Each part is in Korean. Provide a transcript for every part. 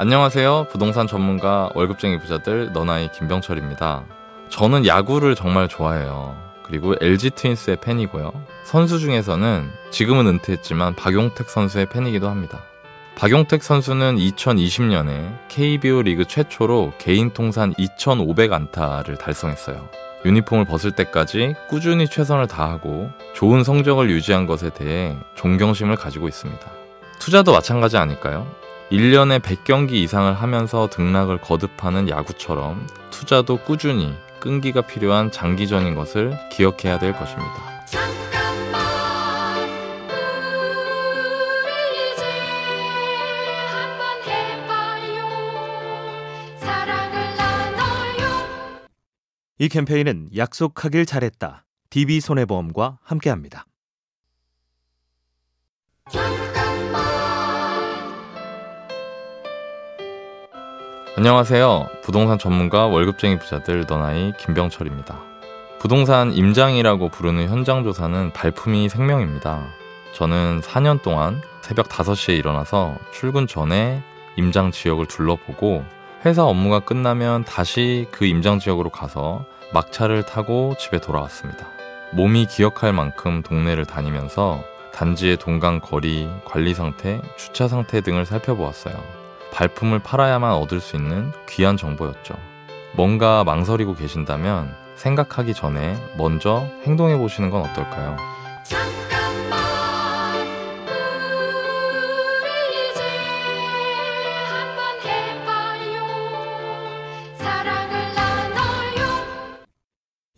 안녕하세요. 부동산 전문가 월급쟁이 부자들 너나이 김병철입니다. 저는 야구를 정말 좋아해요. 그리고 LG 트윈스의 팬이고요. 선수 중에서는 지금은 은퇴했지만 박용택 선수의 팬이기도 합니다. 박용택 선수는 2020년에 KBO 리그 최초로 개인 통산 2,500 안타를 달성했어요. 유니폼을 벗을 때까지 꾸준히 최선을 다하고 좋은 성적을 유지한 것에 대해 존경심을 가지고 있습니다. 투자도 마찬가지 아닐까요? 1년에 100경기 이상을 하면서 등락을 거듭하는 야구처럼 투자도 꾸준히 끈기가 필요한 장기전인 것을 기억해야 될 것입니다. 이 캠페인은 약속하길 잘했다. DB손해보험과 함께합니다. 안녕하세요. 부동산 전문가 월급쟁이 부자들 너나이 김병철입니다. 부동산 임장이라고 부르는 현장 조사는 발품이 생명입니다. 저는 4년 동안 새벽 5시에 일어나서 출근 전에 임장 지역을 둘러보고 회사 업무가 끝나면 다시 그 임장 지역으로 가서 막차를 타고 집에 돌아왔습니다. 몸이 기억할 만큼 동네를 다니면서 단지의 동강 거리, 관리 상태, 주차 상태 등을 살펴보았어요. 발품을 팔아야만 얻을 수 있는 귀한 정보였죠. 뭔가 망설이고 계신다면 생각하기 전에 먼저 행동해 보시는 건 어떨까요?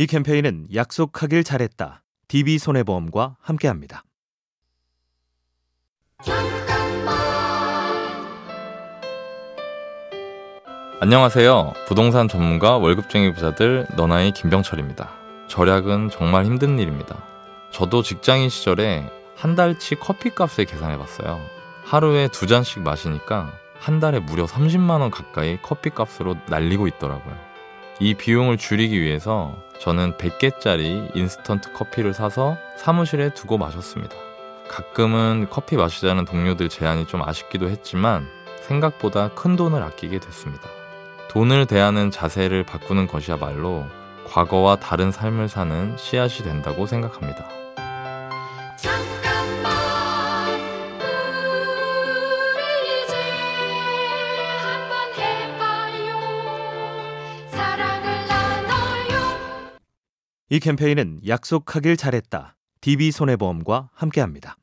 이 캠페인은 약속하길 잘했다. DB손해보험과 함께합니다. 안녕하세요. 부동산 전문가 월급쟁이 부자들 너나이 김병철입니다. 절약은 정말 힘든 일입니다. 저도 직장인 시절에 한 달치 커피값을 계산해 봤어요. 하루에 두 잔씩 마시니까 한 달에 무려 30만 원 가까이 커피값으로 날리고 있더라고요. 이 비용을 줄이기 위해서 저는 100개짜리 인스턴트 커피를 사서 사무실에 두고 마셨습니다. 가끔은 커피 마시자는 동료들 제안이 좀 아쉽기도 했지만 생각보다 큰 돈을 아끼게 됐습니다. 돈을 대하는 자세를 바꾸는 것이야말로 과거와 다른 삶을 사는 씨앗이 된다고 생각합니다. 이 캠페인은 약속하길 잘했다. DB손해보험과 함께합니다.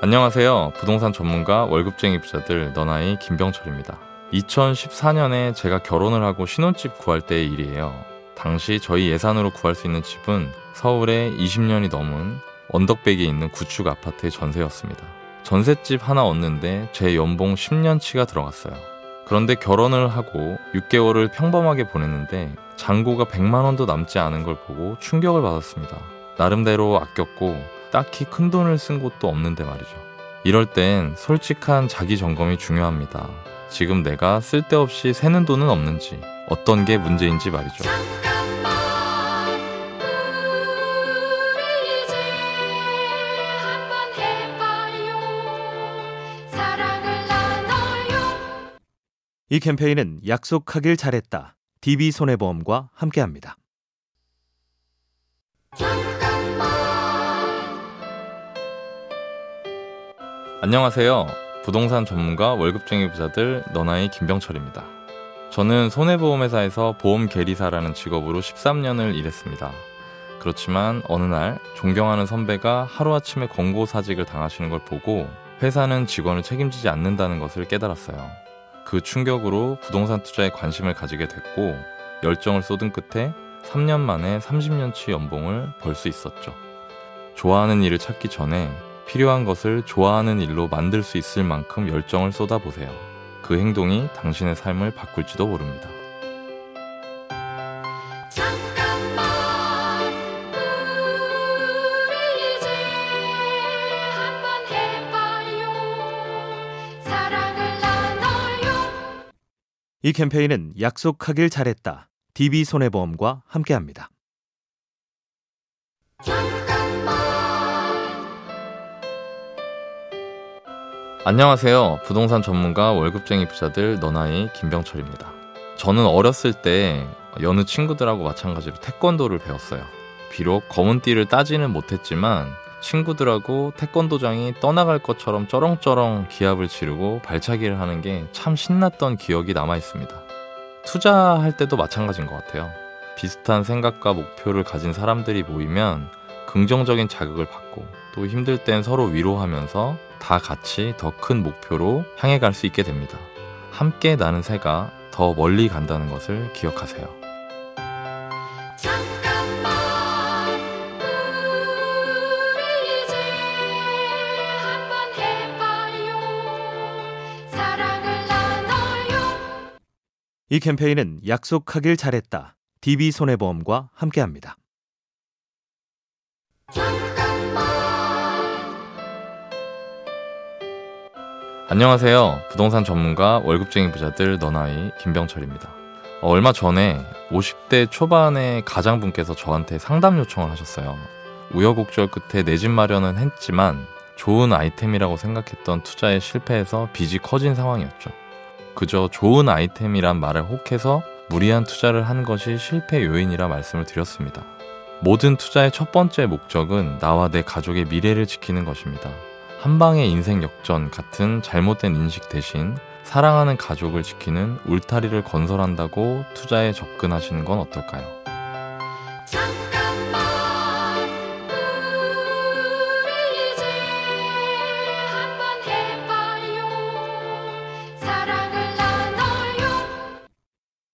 안녕하세요. 부동산 전문가 월급쟁이 부자들 너나이 김병철입니다. 2014년에 제가 결혼을 하고 신혼집 구할 때의 일이에요. 당시 저희 예산으로 구할 수 있는 집은 서울에 20년이 넘은 언덕백에 있는 구축 아파트의 전세였습니다. 전셋집 하나 얻는데 제 연봉 10년치가 들어갔어요. 그런데 결혼을 하고 6개월을 평범하게 보냈는데 잔고가 100만 원도 남지 않은 걸 보고 충격을 받았습니다. 나름대로 아꼈고 딱히 큰 돈을 쓴 곳도 없는데 말이죠. 이럴 땐 솔직한 자기 점검이 중요합니다. 지금 내가 쓸데없이 새는 돈은 없는지, 어떤 게 문제인지 말이죠. 이 캠페인은 약속하길 잘했다. DB손해보험과 함께합니다. 안녕하세요. 부동산 전문가 월급쟁이 부자들 너나이 김병철입니다. 저는 손해보험회사에서 보험 계리사라는 직업으로 13년을 일했습니다. 그렇지만 어느 날 존경하는 선배가 하루아침에 권고 사직을 당하시는 걸 보고 회사는 직원을 책임지지 않는다는 것을 깨달았어요. 그 충격으로 부동산 투자에 관심을 가지게 됐고 열정을 쏟은 끝에 3년 만에 30년치 연봉을 벌 수 있었죠. 좋아하는 일을 찾기 전에 필요한 것을 좋아하는 일로 만들 수 있을 만큼 열정을 쏟아보세요. 그 행동이 당신의 삶을 바꿀지도 모릅니다. 이 캠페인은 약속하길 잘했다. DB손해보험과 함께합니다. 안녕하세요. 부동산 전문가 월급쟁이 부자들 너나이 김병철입니다. 저는 어렸을 때 여느 친구들하고 마찬가지로 태권도를 배웠어요. 비록 검은 띠를 따지는 못했지만 친구들하고 태권도장이 떠나갈 것처럼 쩌렁쩌렁 기합을 지르고 발차기를 하는 게 참 신났던 기억이 남아 있습니다. 투자할 때도 마찬가지인 것 같아요. 비슷한 생각과 목표를 가진 사람들이 모이면 긍정적인 자극을 받고 또 힘들 땐 서로 위로하면서 다 같이 더 큰 목표로 향해 갈 수 있게 됩니다. 함께 나는 새가 더 멀리 간다는 것을 기억하세요. 이 캠페인은 약속하길 잘했다. DB손해보험과 함께합니다. 안녕하세요. 부동산 전문가 월급쟁이 부자들 너나이 김병철입니다. 어, 얼마 전에 50대 초반의 가장분께서 저한테 상담 요청을 하셨어요. 우여곡절 끝에 내 집 마련은 했지만 좋은 아이템이라고 생각했던 투자에 실패해서 빚이 커진 상황이었죠. 그저 좋은 아이템이란 말을 혹해서 무리한 투자를 한 것이 실패 요인이라 말씀을 드렸습니다. 모든 투자의 첫 번째 목적은 나와 내 가족의 미래를 지키는 것입니다. 한 방의 인생 역전 같은 잘못된 인식 대신 사랑하는 가족을 지키는 울타리를 건설한다고 투자에 접근하시는 건 어떨까요?